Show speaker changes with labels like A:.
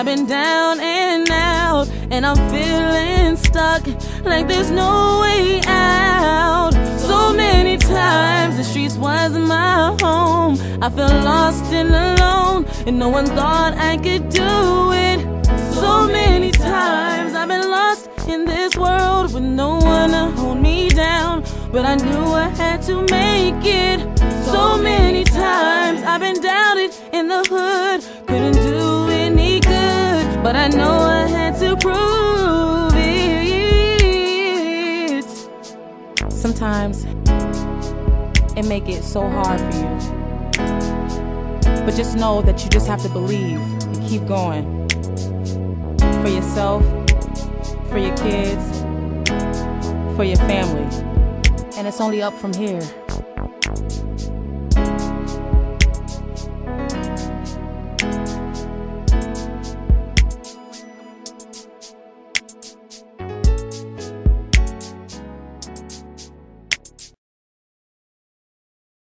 A: I've been down and out, and I'm feeling stuck like there's no way out. So many times the streets wasn't my home. I felt lost and alone, and no one thought I could do it. So many times I've been lost in this world with no one to hold me down, but I knew I had to make it. So many times I've been doubted in the hood, couldn't do Sometimes it may get so hard for you, but just know that you just have to believe and keep going. For yourself, for your kids, for your family, and it's only up from here.